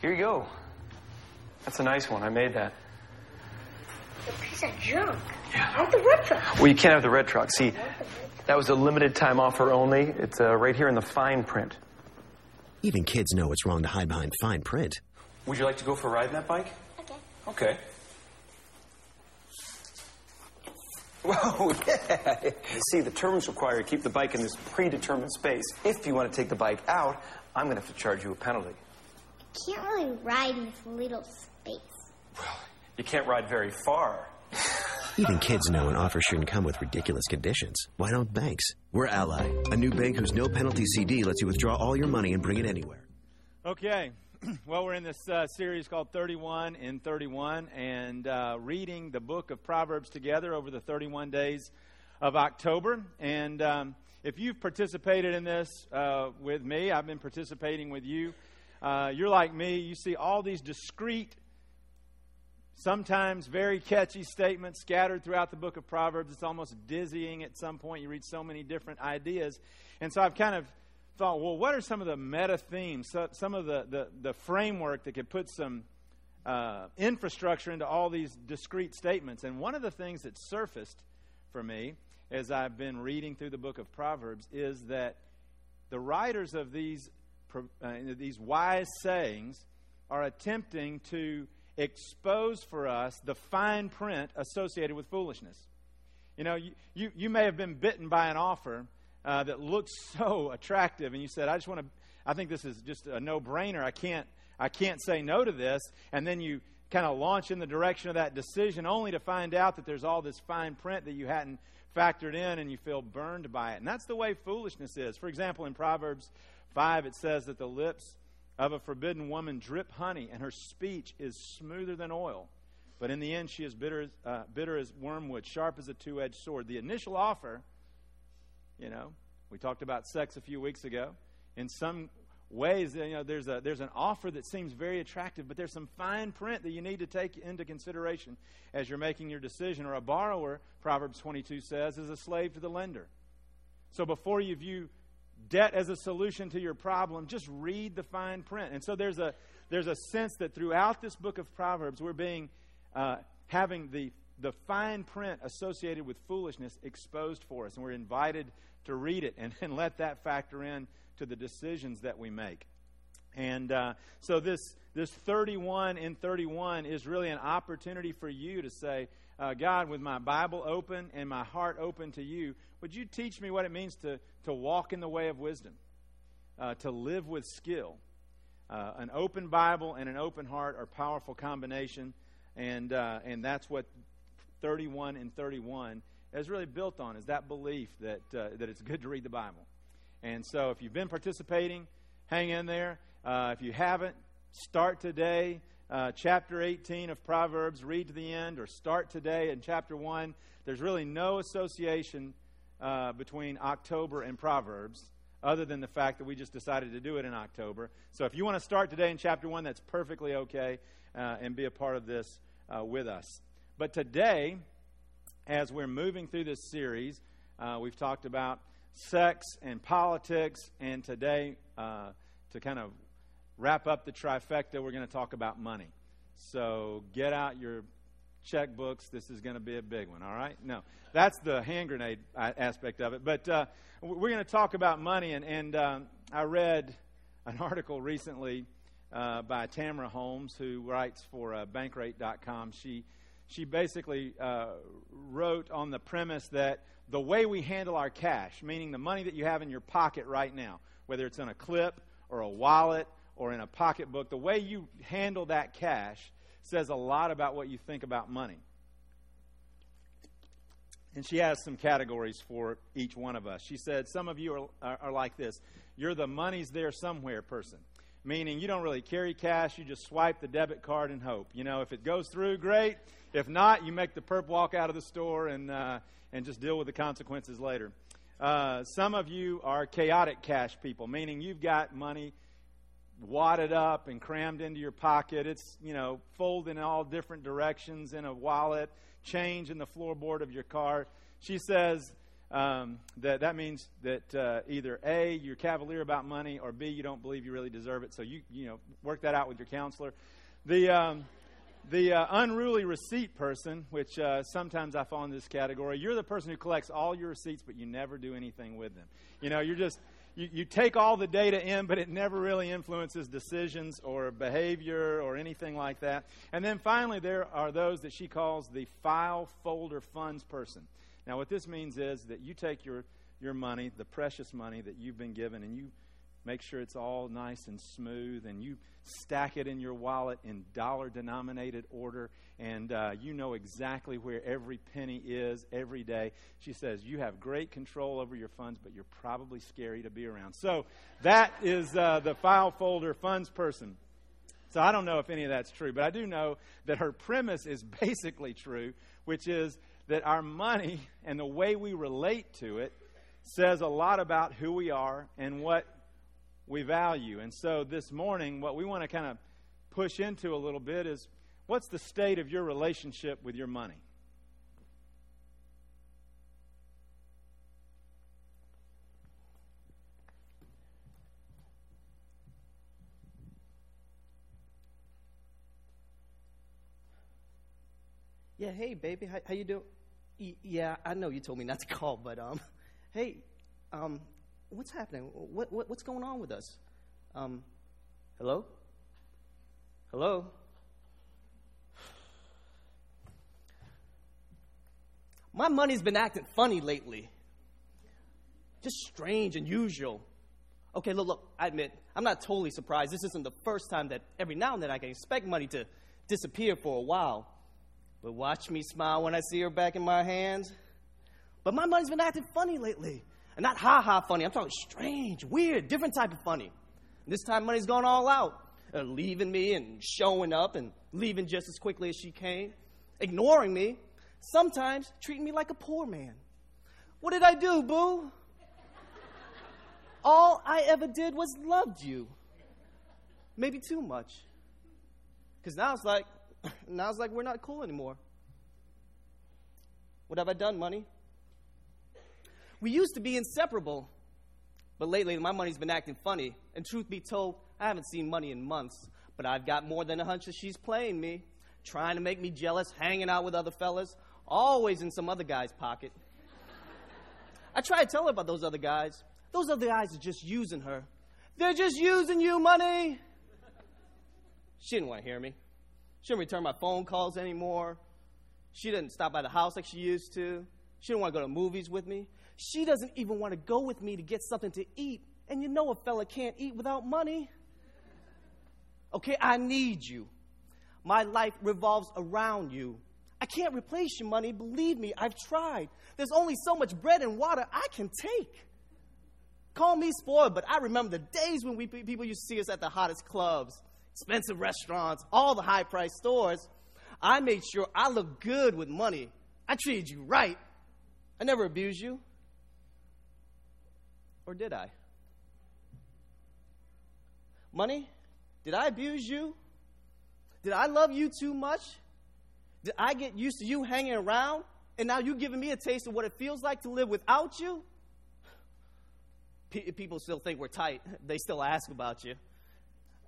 Here you go. That's a nice one. I made that. A piece of junk. Yeah. I want the red truck. Well, you can't have the red truck. See, that was a limited time offer only. It's uh, right here in the fine print. Even kids know it's wrong to hide behind fine print. Would you like to go for a ride in that bike? Okay. Okay. Whoa, yeah. See, the terms require you to keep the bike in this predetermined space. If you want to take the bike out, I'm going to have to charge you a penalty. I can't really ride in this little space. Well, you can't ride very far. Even kids know an offer shouldn't come with ridiculous conditions. Why don't banks? We're Ally, a new bank whose no penalty CD lets you withdraw all your money and bring it anywhere. Okay. Well, we're in this uh, series called 31 in 31 and uh, reading the book of Proverbs together over the 31 days of October. And um, if you've participated in this uh, with me, I've been participating with you. Uh, you're like me, you see all these discrete, sometimes very catchy statements scattered throughout the book of Proverbs. It's almost dizzying at some point. You read so many different ideas. And so I've kind of thought, well, what are some of the meta themes, some of the, the, the framework that could put some uh, infrastructure into all these discrete statements? And one of the things that surfaced for me as I've been reading through the book of Proverbs is that the writers of these, uh, these wise sayings are attempting to expose for us the fine print associated with foolishness. You know, you, you, you may have been bitten by an offer uh, that looks so attractive, and you said, "I just want to. I think this is just a no-brainer. I can't. I can't say no to this." And then you kind of launch in the direction of that decision, only to find out that there's all this fine print that you hadn't factored in, and you feel burned by it. And that's the way foolishness is. For example, in Proverbs five, it says that the lips of a forbidden woman drip honey, and her speech is smoother than oil. But in the end, she is bitter, uh, bitter as wormwood, sharp as a two edged sword. The initial offer you know, we talked about sex a few weeks ago. In some ways, you know, there's, a, there's an offer that seems very attractive, but there's some fine print that you need to take into consideration as you're making your decision. Or a borrower, Proverbs 22 says, is a slave to the lender. So before you view debt as a solution to your problem, just read the fine print. And so there's a, there's a sense that throughout this book of Proverbs, we're being, uh, having the, the fine print associated with foolishness exposed for us. And we're invited to read it and, and let that factor in to the decisions that we make. And uh, so this this 31 in 31 is really an opportunity for you to say, uh, God, with my Bible open and my heart open to you, would you teach me what it means to, to walk in the way of wisdom, uh, to live with skill? Uh, an open Bible and an open heart are powerful combination, and uh, and that's what 31 and 31 is really built on is that belief that, uh, that it's good to read the Bible. And so if you've been participating, hang in there. Uh, if you haven't, start today. Uh, chapter 18 of Proverbs, read to the end, or start today in chapter 1. There's really no association uh, between October and Proverbs other than the fact that we just decided to do it in October. So if you want to start today in chapter 1, that's perfectly okay uh, and be a part of this uh, with us. But today, as we're moving through this series. Uh, we've talked about sex and politics, and today, uh, to kind of wrap up the trifecta, we're going to talk about money. So get out your checkbooks. This is going to be a big one, all right? No, that's the hand grenade aspect of it. But uh, we're going to talk about money, and, and um, I read an article recently uh, by Tamara Holmes, who writes for uh, Bankrate.com. She she basically uh, wrote on the premise that the way we handle our cash, meaning the money that you have in your pocket right now, whether it's in a clip or a wallet or in a pocketbook, the way you handle that cash says a lot about what you think about money. And she has some categories for each one of us. She said, Some of you are, are, are like this. You're the money's there somewhere person meaning you don't really carry cash, you just swipe the debit card and hope. You know, if it goes through, great. If not, you make the perp walk out of the store and, uh, and just deal with the consequences later. Uh, some of you are chaotic cash people, meaning you've got money wadded up and crammed into your pocket. It's, you know, folded in all different directions in a wallet, change in the floorboard of your car. She says, um, that that means that uh, either A, you're cavalier about money, or B, you don't believe you really deserve it. So you, you know, work that out with your counselor. The, um, the uh, unruly receipt person, which uh, sometimes I fall in this category, you're the person who collects all your receipts, but you never do anything with them. You know, you're just, you, you take all the data in, but it never really influences decisions or behavior or anything like that. And then finally, there are those that she calls the file folder funds person. Now, what this means is that you take your, your money, the precious money that you've been given, and you make sure it's all nice and smooth, and you stack it in your wallet in dollar denominated order, and uh, you know exactly where every penny is every day. She says, You have great control over your funds, but you're probably scary to be around. So that is uh, the file folder funds person. So I don't know if any of that's true, but I do know that her premise is basically true, which is that our money and the way we relate to it says a lot about who we are and what we value. And so this morning, what we want to kind of push into a little bit is what's the state of your relationship with your money? Yeah, hey, baby, how, how you doing? Yeah, I know you told me not to call, but um, hey, um, what's happening? What, what, what's going on with us? Um, hello? Hello? My money's been acting funny lately. Just strange and usual. Okay, look, look, I admit, I'm not totally surprised. This isn't the first time that every now and then I can expect money to disappear for a while. But watch me smile when I see her back in my hands. But my money's been acting funny lately. And not ha ha funny. I'm talking strange, weird, different type of funny. And this time money's gone all out. Uh, leaving me and showing up and leaving just as quickly as she came. Ignoring me. Sometimes treating me like a poor man. What did I do, boo? All I ever did was loved you. Maybe too much. Because now it's like, now it's like we're not cool anymore. What have I done, money? We used to be inseparable, but lately my money's been acting funny. And truth be told, I haven't seen money in months. But I've got more than a hunch that she's playing me, trying to make me jealous, hanging out with other fellas, always in some other guy's pocket. I try to tell her about those other guys. Those other guys are just using her. They're just using you, money. She didn't want to hear me. She didn't return my phone calls anymore. She didn't stop by the house like she used to. She didn't want to go to movies with me. She doesn't even want to go with me to get something to eat. And you know a fella can't eat without money. Okay, I need you. My life revolves around you. I can't replace your money. Believe me, I've tried. There's only so much bread and water I can take. Call me spoiled, but I remember the days when we people used to see us at the hottest clubs, expensive restaurants, all the high priced stores. I made sure I looked good with money. I treated you right. I never abused you. Or did I? Money, did I abuse you? Did I love you too much? Did I get used to you hanging around and now you're giving me a taste of what it feels like to live without you? P- people still think we're tight. They still ask about you.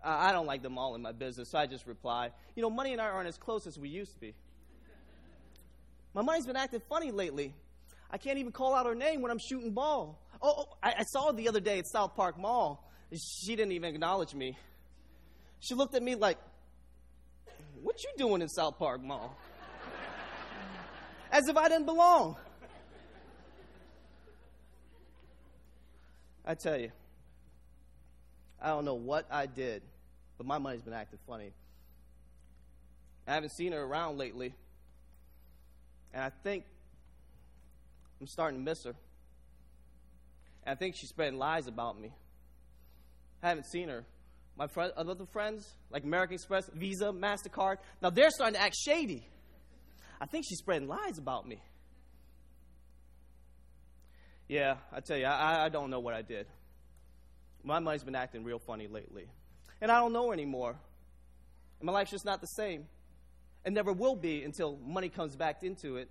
I don't like them all in my business, so I just reply, you know, money and I aren't as close as we used to be. My money's been acting funny lately. I can't even call out her name when I'm shooting ball. Oh, oh I, I saw her the other day at South Park Mall. She didn't even acknowledge me. She looked at me like, What you doing in South Park Mall? As if I didn't belong. I tell you, I don't know what I did, but my money's been acting funny. I haven't seen her around lately. And I think I'm starting to miss her. And I think she's spreading lies about me. I haven't seen her. My fr- other friends, like American Express, Visa, MasterCard, now they're starting to act shady. I think she's spreading lies about me. Yeah, I tell you, I, I don't know what I did. My money's been acting real funny lately. And I don't know anymore. And my life's just not the same. And never will be until money comes back into it.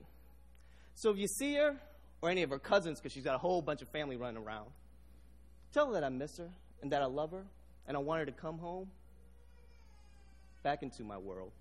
So if you see her or any of her cousins because she's got a whole bunch of family running around. Tell her that I miss her and that I love her and I want her to come home back into my world.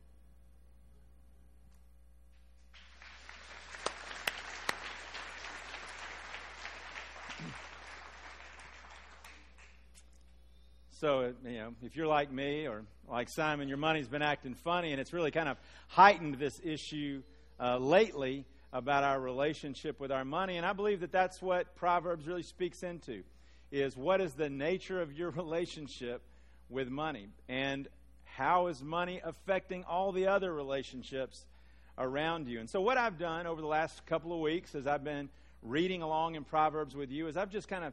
So, you know, if you're like me or like Simon, your money's been acting funny, and it's really kind of heightened this issue uh, lately about our relationship with our money. And I believe that that's what Proverbs really speaks into is what is the nature of your relationship with money and how is money affecting all the other relationships around you. And so what I've done over the last couple of weeks as I've been reading along in Proverbs with you is I've just kind of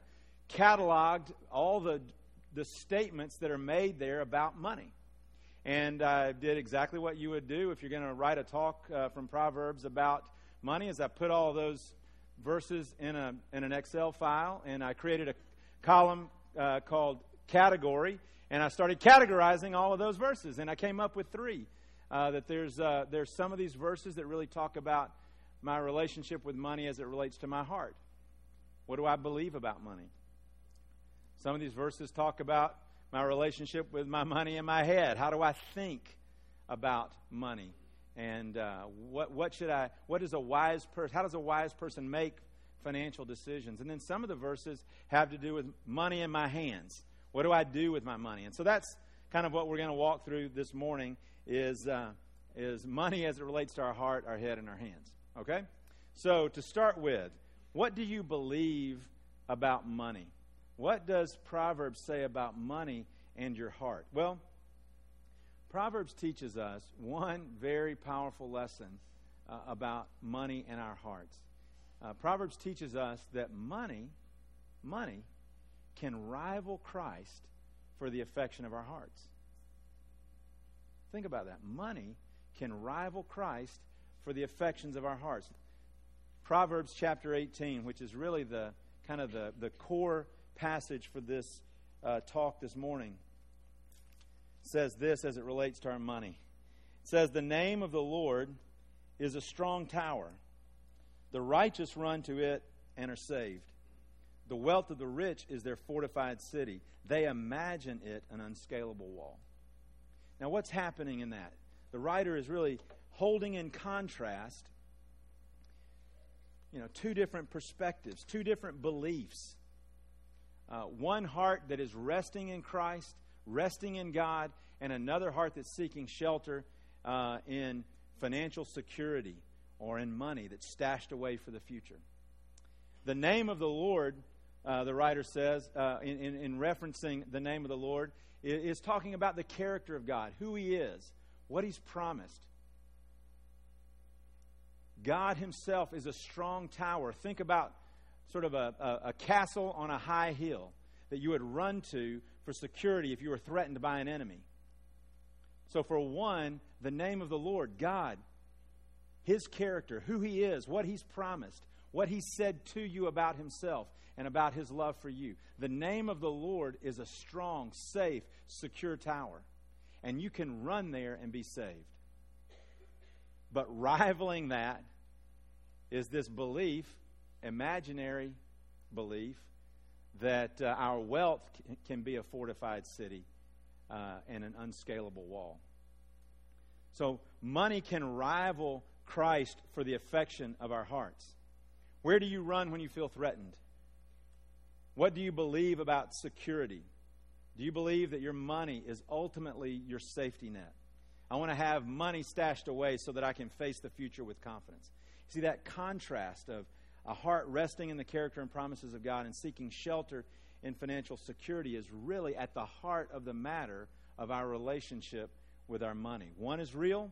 cataloged all the the statements that are made there about money. And I did exactly what you would do if you're going to write a talk uh, from Proverbs about money. Is I put all those verses in a in an Excel file, and I created a column uh, called category, and I started categorizing all of those verses, and I came up with three. Uh, that there's uh, there's some of these verses that really talk about my relationship with money as it relates to my heart. What do I believe about money? Some of these verses talk about my relationship with my money in my head. How do I think about money? And uh, what, what should I, what is a wise person, how does a wise person make financial decisions? And then some of the verses have to do with money in my hands. What do I do with my money? And so that's kind of what we're going to walk through this morning is, uh, is money as it relates to our heart, our head, and our hands. Okay? So to start with, what do you believe about money? What does Proverbs say about money and your heart? Well, Proverbs teaches us one very powerful lesson uh, about money and our hearts. Uh, Proverbs teaches us that money, money, can rival Christ for the affection of our hearts. Think about that. Money can rival Christ for the affections of our hearts. Proverbs chapter 18, which is really the kind of the, the core passage for this uh, talk this morning says this as it relates to our money. It says, The name of the Lord is a strong tower. The righteous run to it and are saved. The wealth of the rich is their fortified city. They imagine it an unscalable wall. Now, what's happening in that? The writer is really holding in contrast, you know, two different perspectives, two different beliefs uh, one heart that is resting in Christ, resting in God, and another heart that's seeking shelter uh, in financial security or in money that's stashed away for the future. The name of the Lord, uh, the writer says, uh, in, in, in, referencing the name of the Lord, is, is talking about the character of God, who He is, what He's promised. God Himself is a strong tower. Think about sort of a, a, a castle on a high hill that you would run to for security if you were threatened by an enemy. So, for one, the name of the Lord, God, His character, who He is, what He's promised, what He said to you about Himself and about His love for you. The name of the Lord is a strong, safe, secure tower. And you can run there and be saved. But rivaling that is this belief imaginary belief that uh, our wealth can be a fortified city uh, and an unscalable wall. So, money can rival Christ for the affection of our hearts. Where do you run when you feel threatened? What do you believe about security? Do you believe that your money is ultimately your safety net? I want to have money stashed away so that I can face the future with confidence. See that contrast of a heart resting in the character and promises of God and seeking shelter in financial security is really at the heart of the matter of our relationship with our money. One is real,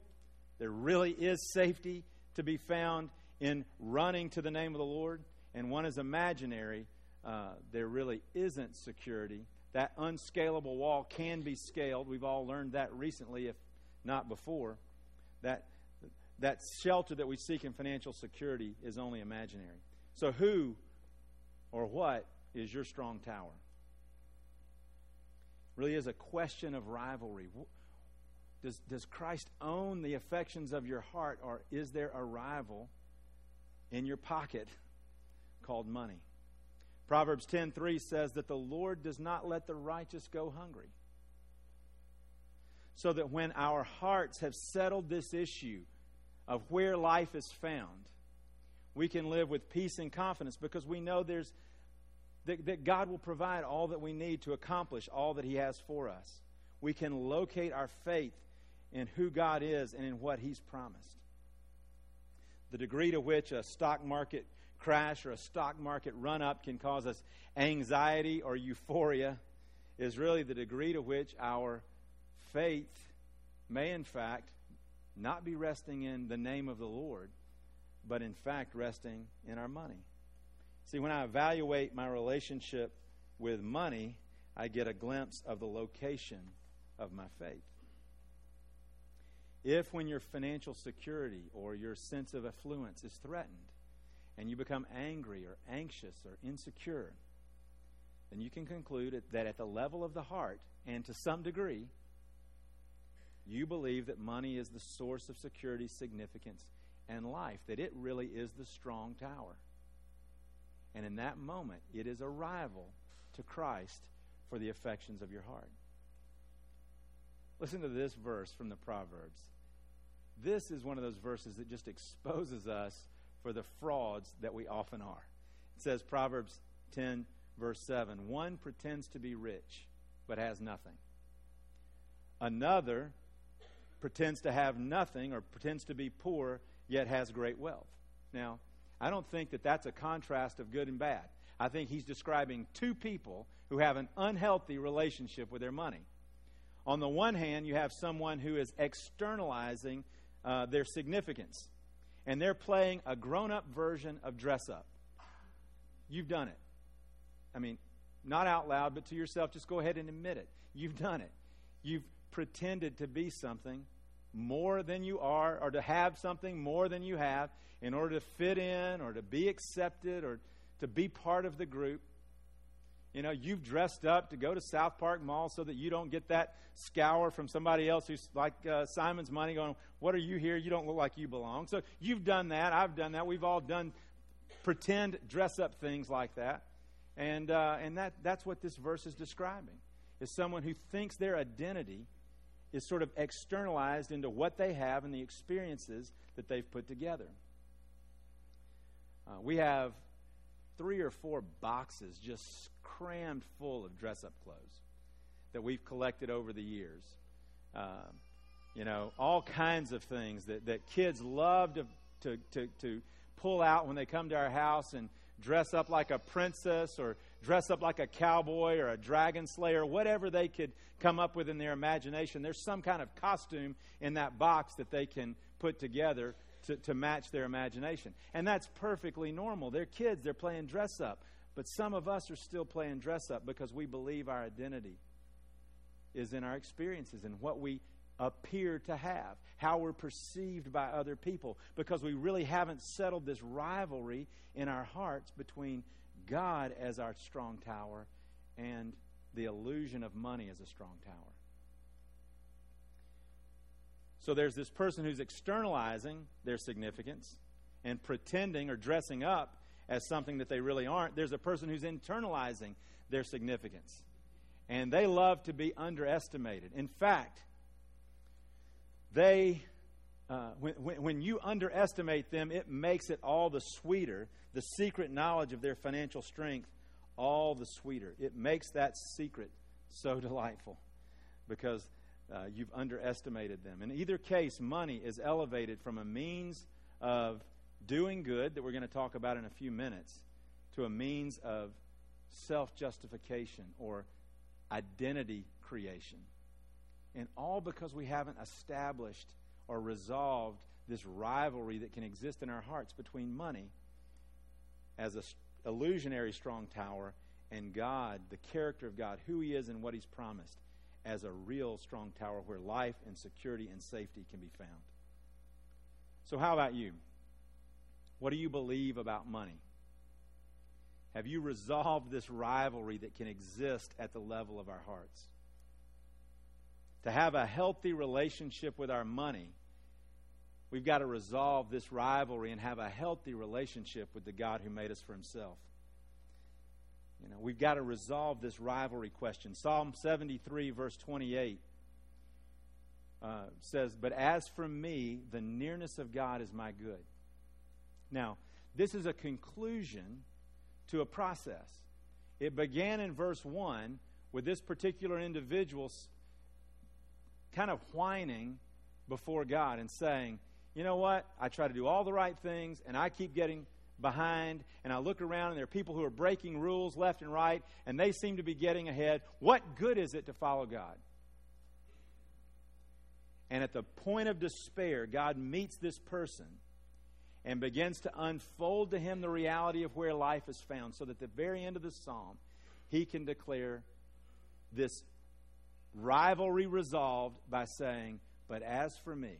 there really is safety to be found in running to the name of the Lord, and one is imaginary. Uh, there really isn't security. That unscalable wall can be scaled. We've all learned that recently, if not before. That that shelter that we seek in financial security is only imaginary. So, who or what is your strong tower? Really is a question of rivalry. Does, does Christ own the affections of your heart, or is there a rival in your pocket called money. Proverbs 10:3 says that the Lord does not let the righteous go hungry. So that when our hearts have settled this issue of where life is found, we can live with peace and confidence because we know there's that, that God will provide all that we need to accomplish all that He has for us. We can locate our faith in who God is and in what He's promised. The degree to which a stock market crash or a stock market run up can cause us anxiety or euphoria is really the degree to which our faith may, in fact, not be resting in the name of the Lord, but in fact resting in our money. See, when I evaluate my relationship with money, I get a glimpse of the location of my faith. If, when your financial security or your sense of affluence is threatened, and you become angry or anxious or insecure, then you can conclude that at the level of the heart, and to some degree, you believe that money is the source of security, significance, and life, that it really is the strong tower. And in that moment, it is a rival to Christ for the affections of your heart. Listen to this verse from the Proverbs. This is one of those verses that just exposes us for the frauds that we often are. It says, Proverbs 10, verse 7 One pretends to be rich, but has nothing. Another pretends to have nothing or pretends to be poor, yet has great wealth. Now, I don't think that that's a contrast of good and bad. I think he's describing two people who have an unhealthy relationship with their money. On the one hand, you have someone who is externalizing uh, their significance, and they're playing a grown up version of dress up. You've done it. I mean, not out loud, but to yourself, just go ahead and admit it. You've done it. You've pretended to be something more than you are, or to have something more than you have, in order to fit in, or to be accepted, or to be part of the group. You know, you've dressed up to go to South Park Mall so that you don't get that scour from somebody else who's like uh, Simon's money going, What are you here? You don't look like you belong. So you've done that. I've done that. We've all done pretend dress up things like that. And, uh, and that, that's what this verse is describing is someone who thinks their identity is sort of externalized into what they have and the experiences that they've put together. Uh, we have three or four boxes just crammed full of dress up clothes that we've collected over the years. Uh, you know, all kinds of things that, that kids love to, to, to, to pull out when they come to our house and dress up like a princess or dress up like a cowboy or a dragon slayer, whatever they could come up with in their imagination. There's some kind of costume in that box that they can put together to, to match their imagination. And that's perfectly normal. They're kids, they're playing dress up. But some of us are still playing dress up because we believe our identity is in our experiences and what we appear to have, how we're perceived by other people, because we really haven't settled this rivalry in our hearts between God as our strong tower and the illusion of money as a strong tower. So there's this person who's externalizing their significance and pretending or dressing up as something that they really aren't. There's a person who's internalizing their significance. And they love to be underestimated. In fact, they, uh, when, when you underestimate them, it makes it all the sweeter. The secret knowledge of their financial strength, all the sweeter. It makes that secret so delightful because uh, you've underestimated them. In either case, money is elevated from a means of doing good, that we're going to talk about in a few minutes, to a means of self justification or identity creation. And all because we haven't established or resolved this rivalry that can exist in our hearts between money as an illusionary strong tower and God, the character of God, who He is and what He's promised, as a real strong tower where life and security and safety can be found. So, how about you? What do you believe about money? Have you resolved this rivalry that can exist at the level of our hearts? To have a healthy relationship with our money We've got to resolve this rivalry and have a healthy relationship with the God who made us for himself. You know, we've got to resolve this rivalry question. Psalm 73, verse 28 uh, says, But as for me, the nearness of God is my good. Now, this is a conclusion to a process. It began in verse 1 with this particular individual kind of whining before God and saying, You know what? I try to do all the right things, and I keep getting behind, and I look around, and there are people who are breaking rules left and right, and they seem to be getting ahead. What good is it to follow God? And at the point of despair, God meets this person and begins to unfold to him the reality of where life is found, so that at the very end of the psalm, he can declare this rivalry resolved by saying, But as for me,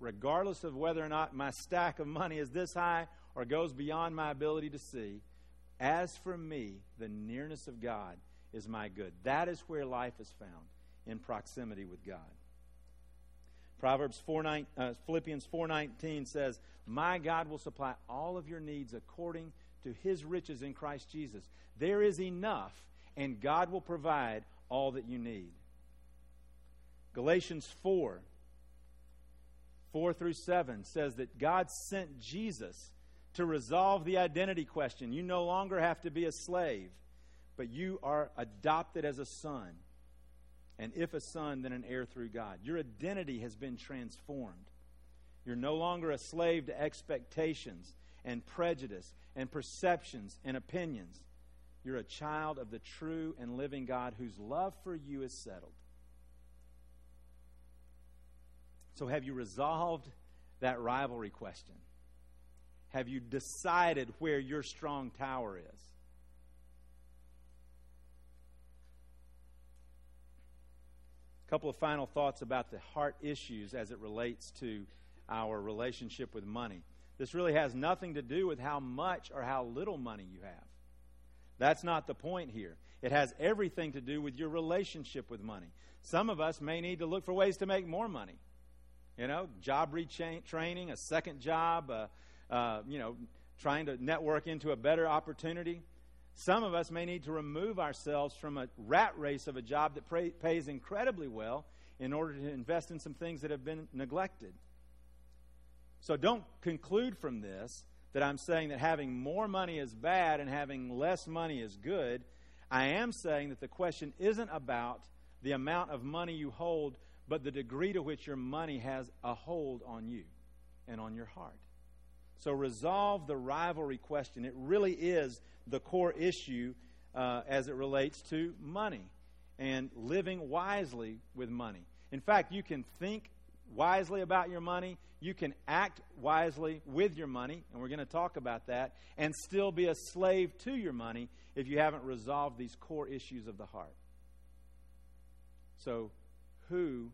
regardless of whether or not my stack of money is this high or goes beyond my ability to see, as for me, the nearness of God is my good. That is where life is found, in proximity with God. Proverbs 4, uh, Philippians 4.19 says, My God will supply all of your needs according to his riches in Christ Jesus. There is enough, and God will provide all that you need. Galatians 4, 4 through 7 says that God sent Jesus to resolve the identity question. You no longer have to be a slave, but you are adopted as a son. And if a son, then an heir through God. Your identity has been transformed. You're no longer a slave to expectations and prejudice and perceptions and opinions. You're a child of the true and living God whose love for you is settled. So, have you resolved that rivalry question? Have you decided where your strong tower is? A couple of final thoughts about the heart issues as it relates to our relationship with money. This really has nothing to do with how much or how little money you have. That's not the point here. It has everything to do with your relationship with money. Some of us may need to look for ways to make more money. You know, job retraining, a second job, uh, uh, you know, trying to network into a better opportunity. Some of us may need to remove ourselves from a rat race of a job that pay, pays incredibly well in order to invest in some things that have been neglected. So don't conclude from this that I'm saying that having more money is bad and having less money is good. I am saying that the question isn't about the amount of money you hold, but the degree to which your money has a hold on you and on your heart. So resolve the rivalry question. It really is the core issue uh, as it relates to money and living wisely with money. In fact, you can think wisely about your money, you can act wisely with your money, and we're going to talk about that, and still be a slave to your money if you haven't resolved these core issues of the heart. So, who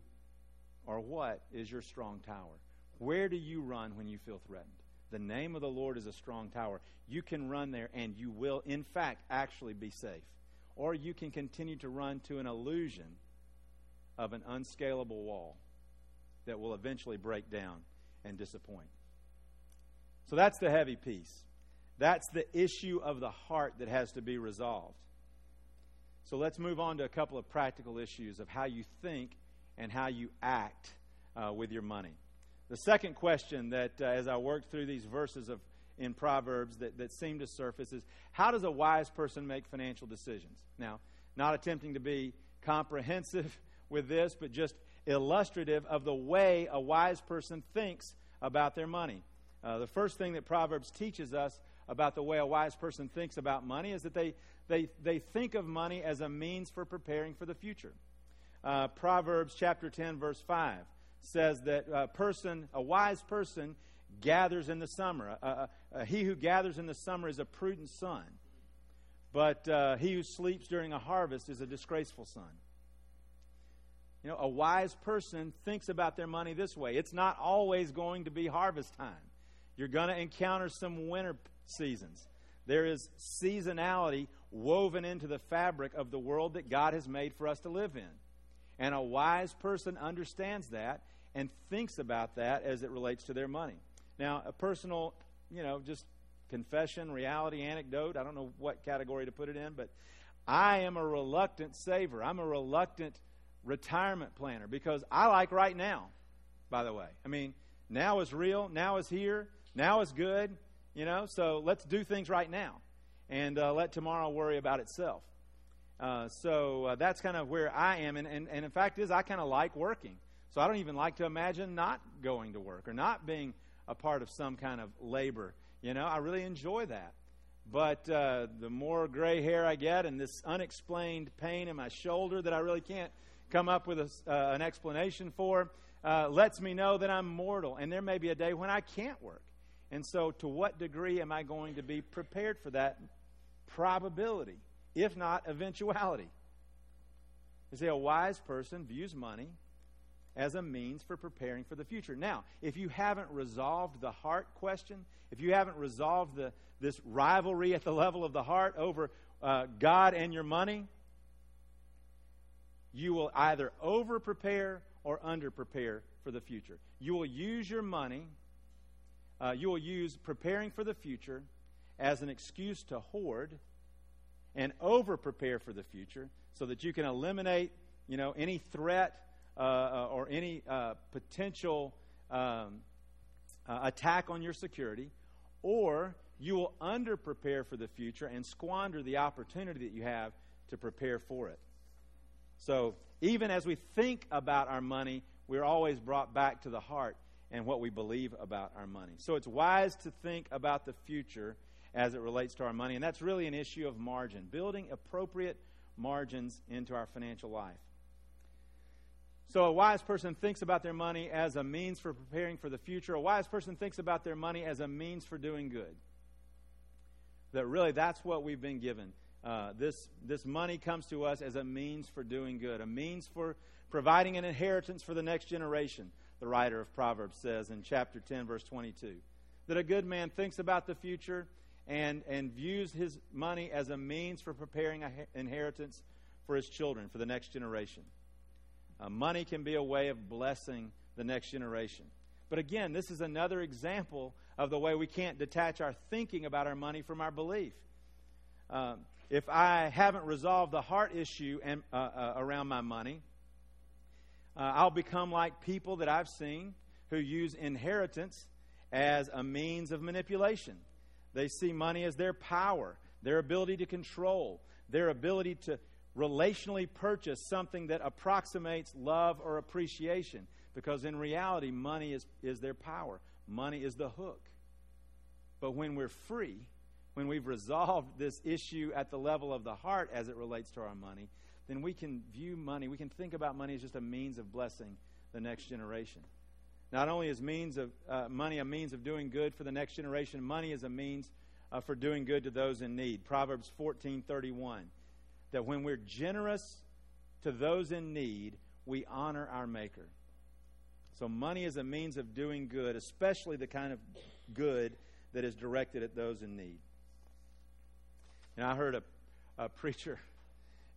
or what is your strong tower? Where do you run when you feel threatened? The name of the Lord is a strong tower. You can run there and you will, in fact, actually be safe. Or you can continue to run to an illusion of an unscalable wall that will eventually break down and disappoint. So that's the heavy piece. That's the issue of the heart that has to be resolved. So let's move on to a couple of practical issues of how you think and how you act uh, with your money. The second question that, uh, as I worked through these verses of in Proverbs that, that seem to surface is how does a wise person make financial decisions? Now, not attempting to be comprehensive with this, but just illustrative of the way a wise person thinks about their money. Uh, the first thing that Proverbs teaches us about the way a wise person thinks about money is that they, they, they think of money as a means for preparing for the future. Uh, Proverbs chapter 10, verse 5 says that a person, a wise person, gathers in the summer. Uh, uh, he who gathers in the summer is a prudent son, but uh, he who sleeps during a harvest is a disgraceful son. You know, a wise person thinks about their money this way it's not always going to be harvest time. You're going to encounter some winter seasons. There is seasonality woven into the fabric of the world that God has made for us to live in. And a wise person understands that and thinks about that as it relates to their money. Now, a personal, you know, just confession, reality, anecdote, I don't know what category to put it in, but I am a reluctant saver. I'm a reluctant retirement planner because I like right now, by the way. I mean, now is real, now is here, now is good, you know, so let's do things right now and uh, let tomorrow worry about itself. Uh, so uh, that's kind of where I am. And, and, and in fact, is I kind of like working. So I don't even like to imagine not going to work or not being a part of some kind of labor. You know, I really enjoy that. But uh, the more gray hair I get and this unexplained pain in my shoulder that I really can't come up with a, uh, an explanation for uh, lets me know that I'm mortal. And there may be a day when I can't work. And so, to what degree am I going to be prepared for that probability, if not eventuality? You see, a wise person views money as a means for preparing for the future. Now, if you haven't resolved the heart question, if you haven't resolved the, this rivalry at the level of the heart over uh, God and your money, you will either over prepare or under prepare for the future. You will use your money, uh, you will use preparing for the future as an excuse to hoard and over prepare for the future so that you can eliminate you know any threat uh, uh, or any uh, potential um, uh, attack on your security, or you will under prepare for the future and squander the opportunity that you have to prepare for it. So, even as we think about our money, we're always brought back to the heart and what we believe about our money. So, it's wise to think about the future as it relates to our money, and that's really an issue of margin, building appropriate margins into our financial life. So, a wise person thinks about their money as a means for preparing for the future. A wise person thinks about their money as a means for doing good. That really, that's what we've been given. Uh, this, this money comes to us as a means for doing good, a means for providing an inheritance for the next generation, the writer of Proverbs says in chapter 10, verse 22. That a good man thinks about the future and, and views his money as a means for preparing an inheritance for his children, for the next generation. Uh, money can be a way of blessing the next generation. But again, this is another example of the way we can't detach our thinking about our money from our belief. Um, if I haven't resolved the heart issue and, uh, uh, around my money, uh, I'll become like people that I've seen who use inheritance as a means of manipulation. They see money as their power, their ability to control, their ability to relationally purchase something that approximates love or appreciation. Because in reality, money is, is their power, money is the hook. But when we're free, when we've resolved this issue at the level of the heart as it relates to our money, then we can view money, we can think about money as just a means of blessing the next generation. Not only is means of uh, money a means of doing good for the next generation, money is a means uh, for doing good to those in need. Proverbs 14:31 that when we're generous to those in need, we honor our Maker. So, money is a means of doing good, especially the kind of good that is directed at those in need. And I heard a, a preacher,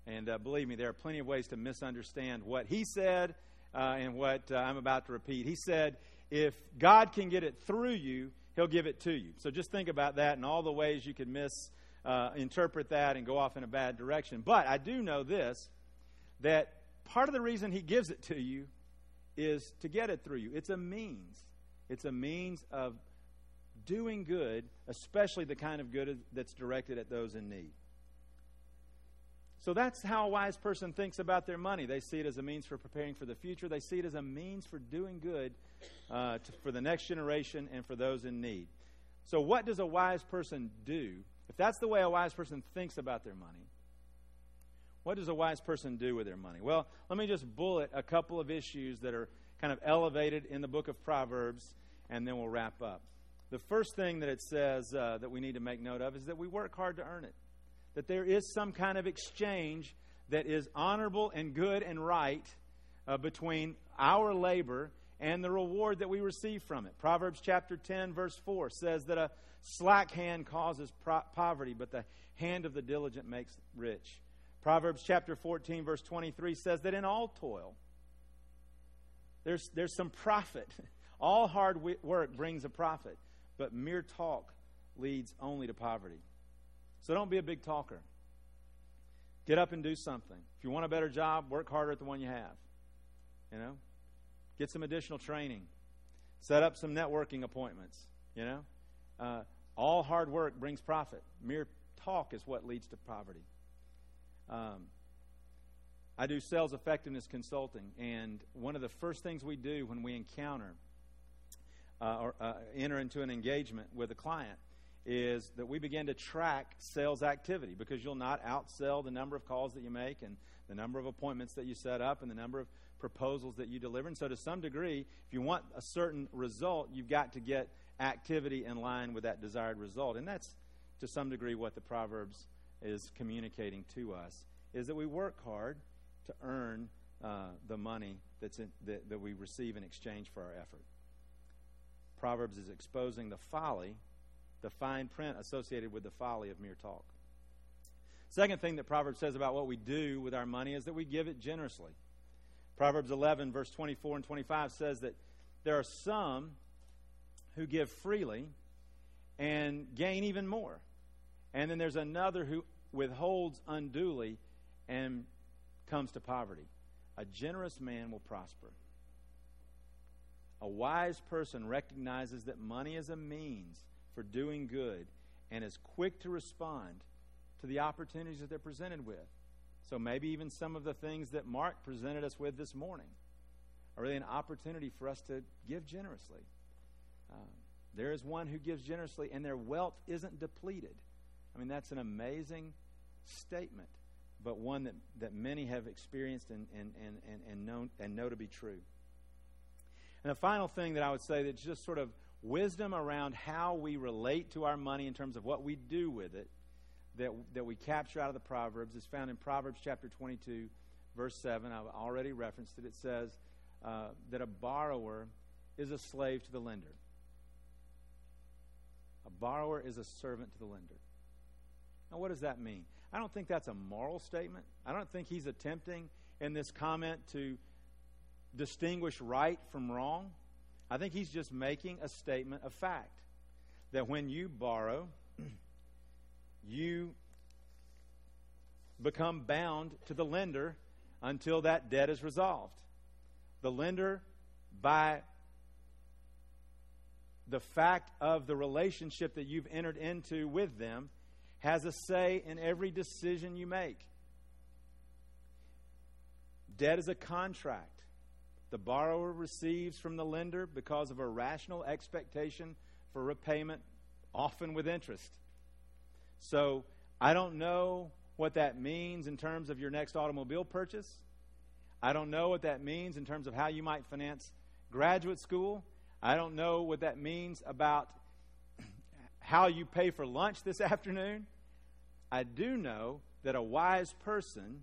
and uh, believe me, there are plenty of ways to misunderstand what he said uh, and what uh, I'm about to repeat. He said, If God can get it through you, he'll give it to you. So, just think about that and all the ways you could misinterpret uh, that and go off in a bad direction. But I do know this that part of the reason he gives it to you is to get it through you. It's a means. It's a means of doing good, especially the kind of good that's directed at those in need. So that's how a wise person thinks about their money. They see it as a means for preparing for the future. They see it as a means for doing good uh, to, for the next generation and for those in need. So, what does a wise person do if that's the way a wise person thinks about their money, what does a wise person do with their money? Well, let me just bullet a couple of issues that are kind of elevated in the book of Proverbs, and then we'll wrap up. The first thing that it says uh, that we need to make note of is that we work hard to earn it, that there is some kind of exchange that is honorable and good and right uh, between our labor and the reward that we receive from it. Proverbs chapter 10, verse 4 says that a slack hand causes pro- poverty, but the hand of the diligent makes rich. Proverbs chapter 14, verse 23 says that in all toil, there's, there's some profit. All hard work brings a profit, but mere talk leads only to poverty. So don't be a big talker. Get up and do something. If you want a better job, work harder at the one you have. You know? Get some additional training. Set up some networking appointments. You know? Uh, all hard work brings profit. Mere talk is what leads to poverty. Um, I do sales effectiveness consulting, and one of the first things we do when we encounter uh, or uh, enter into an engagement with a client is that we begin to track sales activity because you'll not outsell the number of calls that you make and the number of appointments that you set up and the number of proposals that you deliver. And so, to some degree, if you want a certain result, you've got to get activity in line with that desired result. And that's to some degree what the Proverbs is communicating to us is that we work hard to earn uh, the money that's in, that, that we receive in exchange for our effort. Proverbs is exposing the folly, the fine print associated with the folly of mere talk. Second thing that Proverbs says about what we do with our money is that we give it generously. Proverbs 11, verse 24 and 25 says that there are some who give freely and gain even more. And then there's another who withholds unduly and comes to poverty. A generous man will prosper. A wise person recognizes that money is a means for doing good and is quick to respond to the opportunities that they're presented with. So maybe even some of the things that Mark presented us with this morning are really an opportunity for us to give generously. Um, there is one who gives generously, and their wealth isn't depleted. I mean, that's an amazing statement, but one that, that many have experienced and, and, and, and, and, known, and know to be true. And the final thing that I would say that's just sort of wisdom around how we relate to our money in terms of what we do with it that, that we capture out of the Proverbs is found in Proverbs chapter 22, verse 7. I've already referenced it. It says uh, that a borrower is a slave to the lender. A borrower is a servant to the lender. Now, what does that mean? I don't think that's a moral statement. I don't think he's attempting in this comment to distinguish right from wrong. I think he's just making a statement of fact that when you borrow, you become bound to the lender until that debt is resolved. The lender, by the fact of the relationship that you've entered into with them, has a say in every decision you make. Debt is a contract. The borrower receives from the lender because of a rational expectation for repayment, often with interest. So I don't know what that means in terms of your next automobile purchase. I don't know what that means in terms of how you might finance graduate school. I don't know what that means about how you pay for lunch this afternoon. I do know that a wise person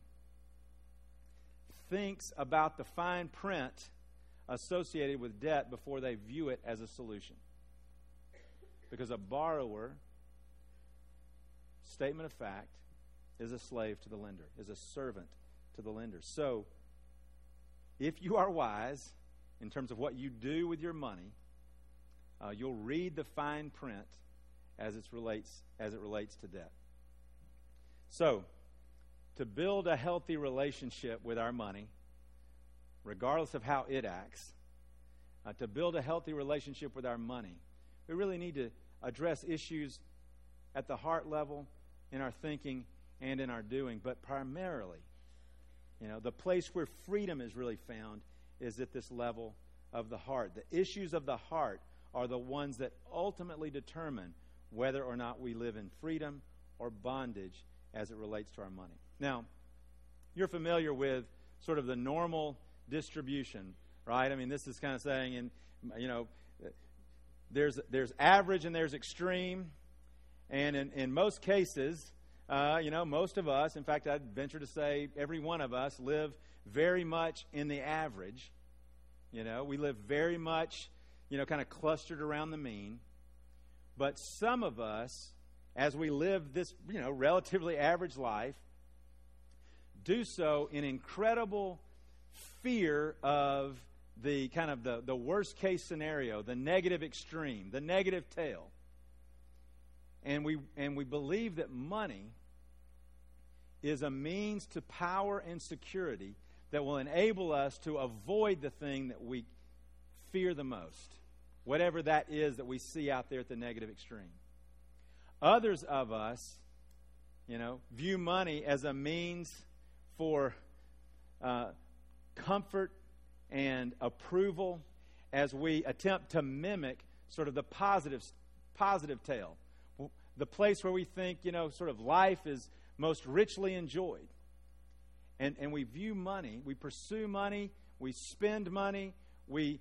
thinks about the fine print associated with debt before they view it as a solution. Because a borrower, statement of fact, is a slave to the lender, is a servant to the lender. So, if you are wise in terms of what you do with your money, uh, you'll read the fine print as it relates as it relates to debt. So, to build a healthy relationship with our money, regardless of how it acts, uh, to build a healthy relationship with our money, we really need to address issues at the heart level in our thinking and in our doing, but primarily, you know, the place where freedom is really found is at this level of the heart. The issues of the heart are the ones that ultimately determine whether or not we live in freedom or bondage as it relates to our money. Now, you're familiar with sort of the normal distribution, right? I mean, this is kind of saying, and you know, there's there's average and there's extreme, and in, in most cases, uh, you know, most of us, in fact, I'd venture to say every one of us, live very much in the average. You know, we live very much, you know, kind of clustered around the mean. But some of us, as we live this, you know, relatively average life, do so in incredible fear of the kind of the, the worst case scenario, the negative extreme, the negative tail. And we, and we believe that money is a means to power and security that will enable us to avoid the thing that we fear the most, whatever that is that we see out there at the negative extreme. Others of us, you know, view money as a means for uh, comfort and approval as we attempt to mimic sort of the positive, positive tail. The place where we think, you know, sort of life is most richly enjoyed. And, and we view money, we pursue money, we spend money, we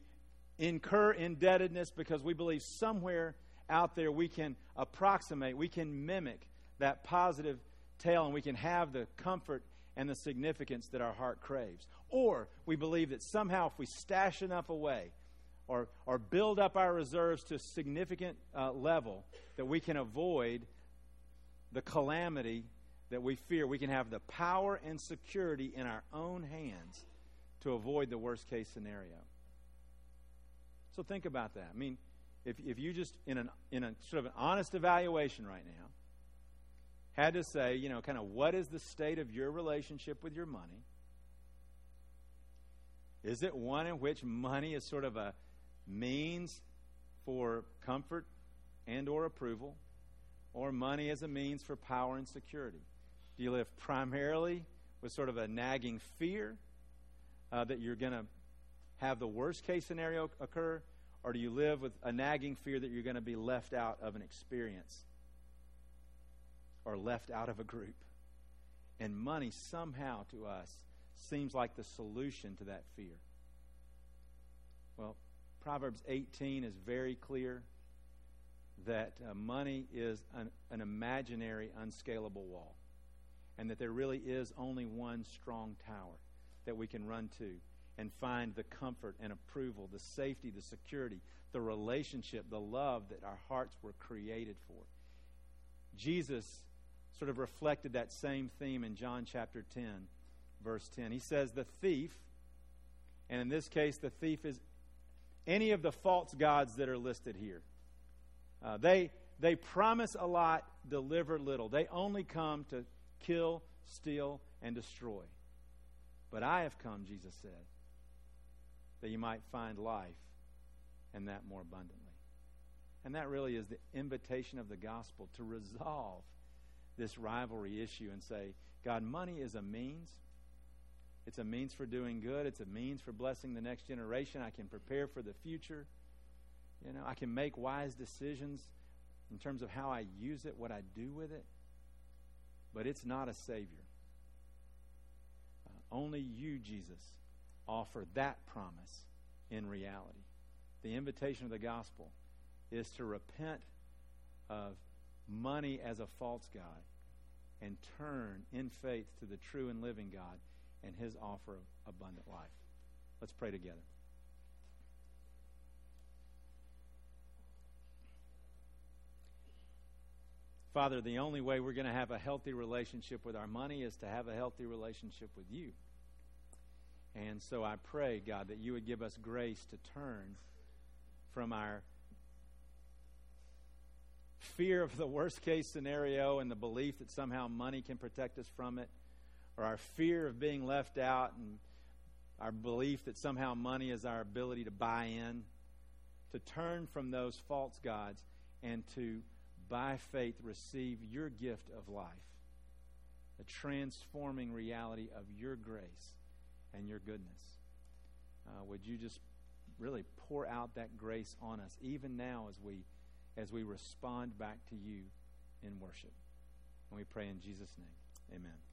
incur indebtedness because we believe somewhere out there we can approximate, we can mimic that positive tail, and we can have the comfort and the significance that our heart craves. Or we believe that somehow if we stash enough away or, or build up our reserves to a significant uh, level, that we can avoid the calamity that we fear. We can have the power and security in our own hands to avoid the worst case scenario. So think about that. I mean, if, if you just, in, an, in a sort of an honest evaluation right now, had to say, you know, kind of what is the state of your relationship with your money? Is it one in which money is sort of a means for comfort and or approval or money as a means for power and security? Do you live primarily with sort of a nagging fear uh, that you're going to have the worst case scenario occur or do you live with a nagging fear that you're going to be left out of an experience or left out of a group? And money somehow to us seems like the solution to that fear. Well, Proverbs 18 is very clear that uh, money is an, an imaginary, unscalable wall, and that there really is only one strong tower that we can run to and find the comfort and approval, the safety, the security, the relationship, the love that our hearts were created for. Jesus sort of reflected that same theme in John chapter 10, verse 10. He says, The thief, and in this case, the thief is any of the false gods that are listed here. Uh, they, they promise a lot, deliver little. They only come to kill, steal, and destroy. But I have come, Jesus said, that you might find life and that more abundantly. And that really is the invitation of the gospel to resolve this rivalry issue and say, God, money is a means. It's a means for doing good. It's a means for blessing the next generation. I can prepare for the future. You know, I can make wise decisions in terms of how I use it, what I do with it. But it's not a Savior. Uh, only you, Jesus, offer that promise in reality. The invitation of the gospel is to repent of money as a false God and turn in faith to the true and living God and his offer of abundant life. Let's pray together. Father, the only way we're going to have a healthy relationship with our money is to have a healthy relationship with you. And so I pray, God, that you would give us grace to turn from our fear of the worst case scenario and the belief that somehow money can protect us from it, or our fear of being left out and our belief that somehow money is our ability to buy in, to turn from those false gods and to, by faith, receive your gift of life, the transforming reality of your grace and your goodness. Uh, would you just really pour out that grace on us, even now as we as we respond back to you in worship? And we pray in Jesus' name. Amen.